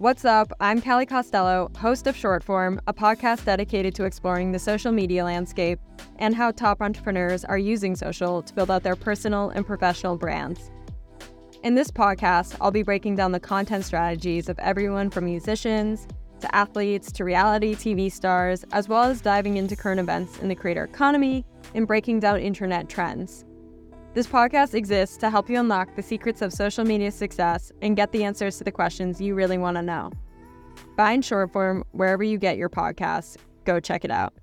What's up? I'm Callie Costello, host of Shortform, a podcast dedicated to exploring the social media landscape and how top entrepreneurs are using social to build out their personal and professional brands. In this podcast, I'll be breaking down the content strategies of everyone from musicians to athletes to reality TV stars, as well as diving into current events in the creator economy and breaking down internet trends. This podcast exists to help you unlock the secrets of social media success and get the answers to the questions you really want to know. Find Shortform wherever you get your podcasts. Go check it out.